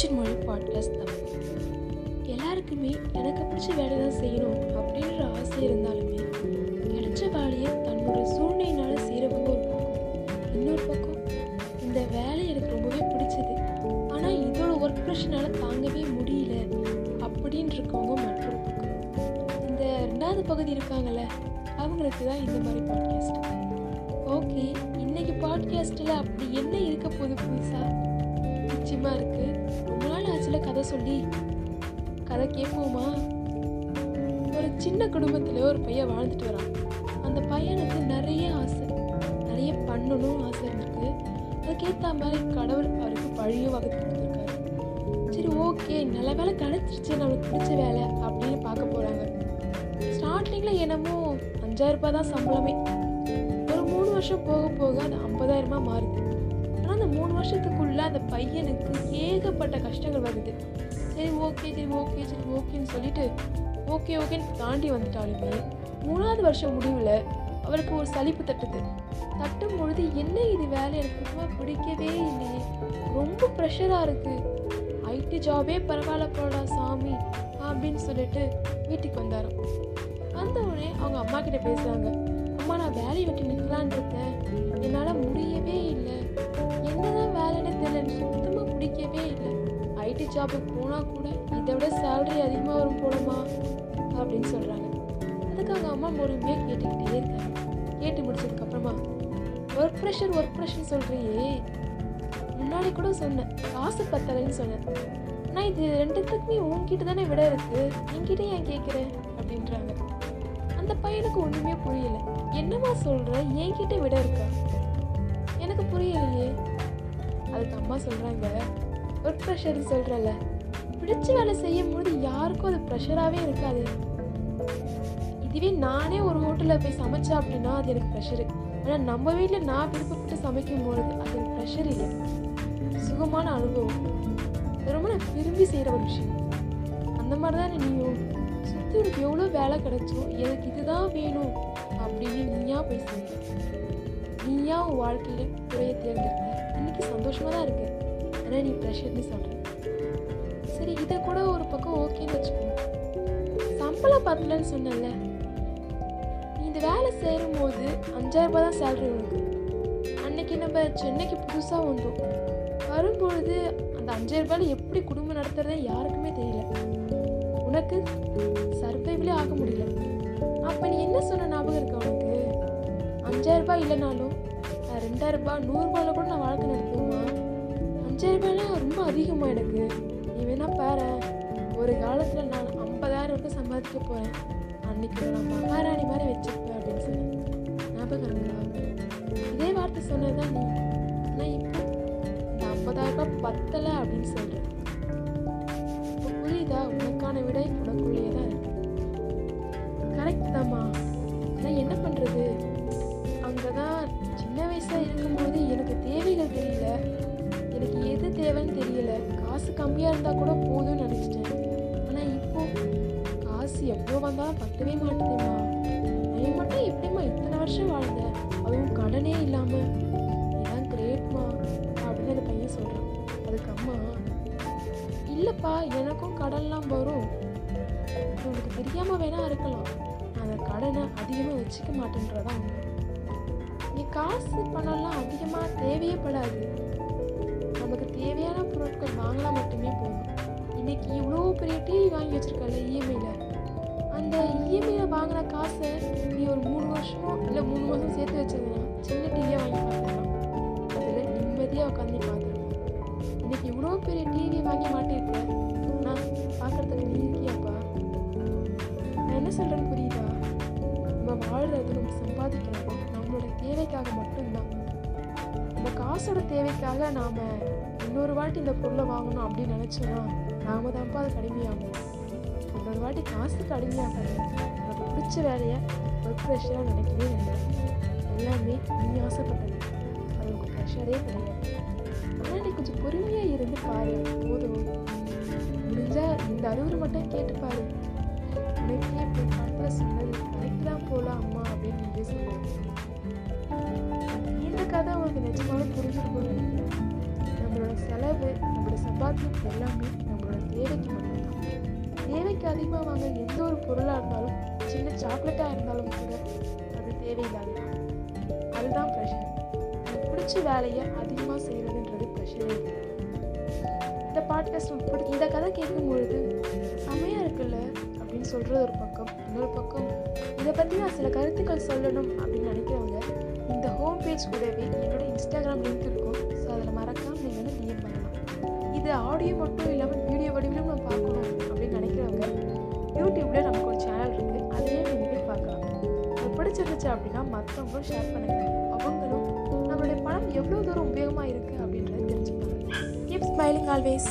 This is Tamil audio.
வணக்கம் மொழி பாட்காஸ்ட் தமிழ் எல்லாருக்குமே எனக்கு பிடிச்ச வேலை தான் செய்யணும் அப்படின்ற ஆசை இருந்தாலுமே கிடைச்ச வேலையை தன்னோட சூழ்நிலையினால செய்கிறவங்க ஒரு பக்கம் இன்னொரு பக்கம் இந்த வேலை எனக்கு ரொம்பவே பிடிச்சது. ஆனால் இதோட ஒர்க் ப்ரெஷனால் தாங்கவே முடியல அப்படின்னு இருக்கவங்க மற்றொரு பக்கம். இந்த ரெண்டாவது பகுதி இருக்காங்கல்ல அவங்களுக்கு தான் இந்த மாதிரி பாட்காஸ்ட் ஓகே இன்னைக்கு பாட்காஸ்ட்டில் அப்படி என்ன இருக்க போகுது புதுசாக நிச்சயமாக இருக்குது கதை சொல்லி கதை கேட்போமா? ஒரு சின்ன குடும்பத்தில் ஒரு பையன் வாழ்ந்துட்டு வரான். அந்த பையனுக்கு நிறைய ஆசை. நிறைய பண்ணணும் ஆசை இருந்திருக்கு. அதுக்கேற்ற மாதிரி கடவுள் அவருக்கு பழியும் வகுத்து கொடுத்துருக்காரு. சரி ஓகே நல்ல வேலை கிடைச்சிருச்சு. நம்மளுக்கு பிடிச்ச வேலை அப்படின்னு பார்க்க போகிறாங்க ஸ்டார்டிங்கில் என்னமோ அஞ்சாயிரம் ரூபாய் தான் சம்பளமே. ஒரு மூணு வருஷம் போக போக அது ஐம்பதாயிரமா மாறுது. ஆனால் அந்த மூணு வருஷத்துக்குள்ளே அந்த பையனுக்கு ஏகப்பட்ட கஷ்டங்கள் வருது. சரி ஓகே சரி ஓகே சரி ஓகேன்னு சொல்லிட்டு ஓகே ஓகேன்னு தாண்டி வந்துட்டாலுமே மூணாவது வருஷம் முடிவில் அவருக்கு ஒரு சலிப்பு தட்டுது. தட்டும் பொழுது என்ன இது வேலை? எனக்கு ரொம்ப பிடிக்கவே இல்லையே. ரொம்ப ப்ரெஷராக இருக்குது ஐடி ஜாபே பரவாயில்ல போடா சாமி அப்படின்னு சொல்லிட்டு வீட்டுக்கு வந்தாரோ வந்த உடனே அவங்க அம்மா கிட்ட பேசுகிறாங்க அம்மா நான் வேலையை விட்டு நிற்கலான் இருக்கேன் என்னால் முடியவே இல்லை. இதில் எனக்கு சுத்தமாக பிடிக்கவே இல்லை. ஐடி ஜாபுக்கு போனால் கூட இதை விட சேலரி அதிகமாக வரும் போலமா அப்படின்னு சொல்கிறாங்க அதுக்கு அவங்க அம்மா பொறுமையாக கேட்டுக்கிட்டே இருக்காங்க. கேட்டு முடிச்சதுக்கப்புறமா ஒர்க் ப்ரெஷர் ஒர்க் ப்ரெஷர் சொல்கிறியே முன்னாடி கூட சொன்னேன் காசு பத்தலைன்னு சொன்னேன். ஆனால் இது ரெண்டுத்துக்குமே உன்கிட்ட தானே விட இருக்கு. என்கிட்ட ஏன் கேட்குறேன் அப்படின்றாங்க. அந்த பையனுக்கு ஒன்றுமே புரியல. என்னம்மா சொல்கிற என்கிட்ட விட இருக்கா? எனக்கு புரியலையே. அதுக்கு அம்மா சொல்கிறாங்க ஒர்க் ப்ரெஷர் சொல்கிறல்ல பிடிச்ச வேலை செய்யும்பொழுது யாருக்கும் அது ப்ரெஷராகவே இருக்காது. இதுவே நானே ஒரு ஹோட்டலில் போய் சமைச்சேன் அப்படின்னா அது எனக்கு ப்ரெஷரு ஆனால் நம்ம வீட்டில் நான் விருப்பப்பட்டு சமைக்கும் பொழுது அது எனக்கு ப்ரெஷர் இல்லை. சுகமான அனுபவம். ரொம்ப நான் விரும்பி செய்கிற ஒரு விஷயம். அந்த மாதிரி தான் நீயும்? சுற்றி உனக்கு எவ்வளோ வேலை கிடைச்சோ எனக்கு இதுதான் வேணும் அப்படின்னு நீயா போய் செய்ய நீயா உன் வாழ்க்கையில குறைய தேர்ந்தெடுக்க இன்னைக்கு சந்தோஷமாக தான் இருக்கு. ஆனால் நீ ப்ரெஷர்னு சொல்கிற சரி இதை கூட ஒரு பக்கம் ஓகேன்னு வச்சுக்கோங்க. சம்பளம் பத்தலன்னு சொன்னல நீ இந்த வேலை சேரும்போது அஞ்சாயிரரூபா தான் சேலரி உனக்கு. அன்னைக்கு நம்ம சென்னைக்கு புதுசாக வந்தோம். வரும்பொழுது அந்த அஞ்சாயிரம் எப்படி குடும்பம் நடத்துறதே யாருக்குமே தெரியல. உனக்கு சர்வைவிலே ஆக முடியல. அப்போ நீ என்ன சொன்ன ஞாபகம் இருக்கா உனக்கு? அஞ்சாயிரம் ரூபாய் இல்லைனாலும் நான் ரெண்டாயிரம் ரூபாய் கூட நான் வாழ்க்கை நடத்துவேம்மா அஞ்சாயிரம் ரூபாய்லாம் ரொம்ப அதிகமாக எனக்கு. நீ வேணா பாரு. ஒரு காலத்தில் நான் ஐம்பதாயிரம் ரூபாய் சம்பாதிக்க போகிறேன் அன்னைக்கு நான் மகாராணி மாதிரி வச்சுருப்பேன் அப்படின்னு சொன்னேன் ஞாபகம் இருக்கா இதே வார்த்தை சொன்னதுதான் நீ. ஆனால் இப்போ இந்த ஐம்பதாயிரம் ரூபாய் பத்தலை அப்படின்னு சொல்கிறேன் இப்போ புரியுதா? உனக்கான விடை உனக்குள்ளேயே தான் இருக்கு. கரெக்ட் தாம்மா. ஆனால் என்ன பண்ணுறது அங்கே தான் சின்ன வயசாக இருக்கும்போது எனக்கு தேவைகள் தெரியல. எனக்கு எது தேவைன்னு தெரியல. காசு கம்மியாக இருந்தால் கூட போதும்னு நினச்சிட்டேன். ஆனால் இப்போ காசு எவ்வளோ வந்தாலும் பத்தவே மாட்டேதுமா. நான் மட்டும் எப்படிம்மா இத்தனை வருஷம் வாழ்ந்தேன்? அதுவும் கடனே இல்லாமல் இதான் கிரேட்மா அப்படின்னு அந்த பையன் சொல்கிறான் அதுக்கு அம்மா இல்லைப்பா எனக்கும் கடன்லாம் வரும். உனக்கு தெரியாமல் வேணா இருக்கலாம். நான் அந்த கடனை அதிகமாக வச்சுக்க மாட்டேன்றதான் உண்மை. காசு பணம்லாம் அதிகமாக தேவையே படாது நமக்கு தேவையான பொருட்கள் வாங்கலாம் மட்டுமே போதும். இன்னைக்கு இவ்வளோ பெரிய டிவி வாங்கி வச்சுருக்கல இஎம்ஐயில் அந்த இஎம்ஐயில் வாங்கின காசை நீ ஒரு மூணு வருஷமோ இல்லை மூணு மாதம் சேர்த்து வச்சதுன்னா சின்ன டிவியாக வாங்கி பார்த்துக்கலாம் அதில் நிம்மதியாக உட்காந்து பார்த்துருக்கலாம் காசோட தேவைக்காக நாம் இன்னொரு வாட்டி இந்த பொருளை வாங்கணும் அப்படின்னு நினச்சோன்னா நாம தான்ப்பா அது கடுமையாகும் இன்னொரு வாட்டி காசுக்கு அடிமையாகாது நமக்கு பிடிச்ச வேலையை ஒர்க் ப்ரெஷராக நினைக்கவே இல்லை எல்லாமே நீ ஆசைப்பட்டது. அது உங்கள் ப்ரெஷரே கிடையாது. ஆனால் நீ கொஞ்சம் பொறுமையாக இருந்து பாரு. போதும். முடிஞ்சால் இந்த அறிவுரை மட்டும் கேட்டு பாரு. உனக்கே இப்போ காலத்தில் சொன்னது கரெக்ட் தான் போகலாம் அம்மா அப்படின்னு நீங்கள் சொல்லுவாங்க இந்த கதை உங்களுக்கு நிஜமாவே புரிஞ்சிருக்கும்னு நினைக்கிறேன் நம்மளோட செலவு நம்மளோட சம்பாத்தியம் எல்லாமே நம்மளோட தேவைக்கு மட்டும்தான். தேவைக்கு அதிகமாக வாங்க எந்த ஒரு பொருளாக இருந்தாலும் சின்ன சாக்லேட்டாக இருந்தாலும் கூட அது தேவையில்லாத அதுதான் ப்ரெஷர் எனக்கு பிடிச்ச வேலையை அதிகமாக செய்கிறதுன்றது ப்ரெஷரே இந்த பாட்காஸ்ட் பிடி இந்த கதை கேட்கும் பொழுது செம்மையாக இருக்குல்ல அப்படின்னு சொல்கிறது ஒரு பக்கம் இன்னொரு பக்கம். இதை பற்றி நான் சில கருத்துக்கள் சொல்லணும் அப்படின்னு நினைக்கிறவங்க பேஜ் கூடவே என்னோட இன்ஸ்டாகிராம் லிங்க் இருக்கும். ஸோ அதில் மறக்காமல் நீங்கள் வந்து டிஎம் பண்ணலாம். இது ஆடியோ மட்டும் இல்லாமல் வீடியோ வடிவிலும் நான் பார்க்கணும் அப்படின்னு நினைக்கிறவங்க யூடியூப்பில் நமக்கு ஒரு சேனல் இருக்குது அதையே நீங்கள் போய் பார்க்கலாம். அது பிடிச்சிருந்துச்சு அப்படின்னா மற்றவங்களும் ஷேர் பண்ணுங்கள் அவங்களும் நம்மளுடைய பணம் எவ்வளோ தூரம் உபயோகமாக இருக்குது அப்படின்றத தெரிஞ்சுப்பாங்க. Keep smiling always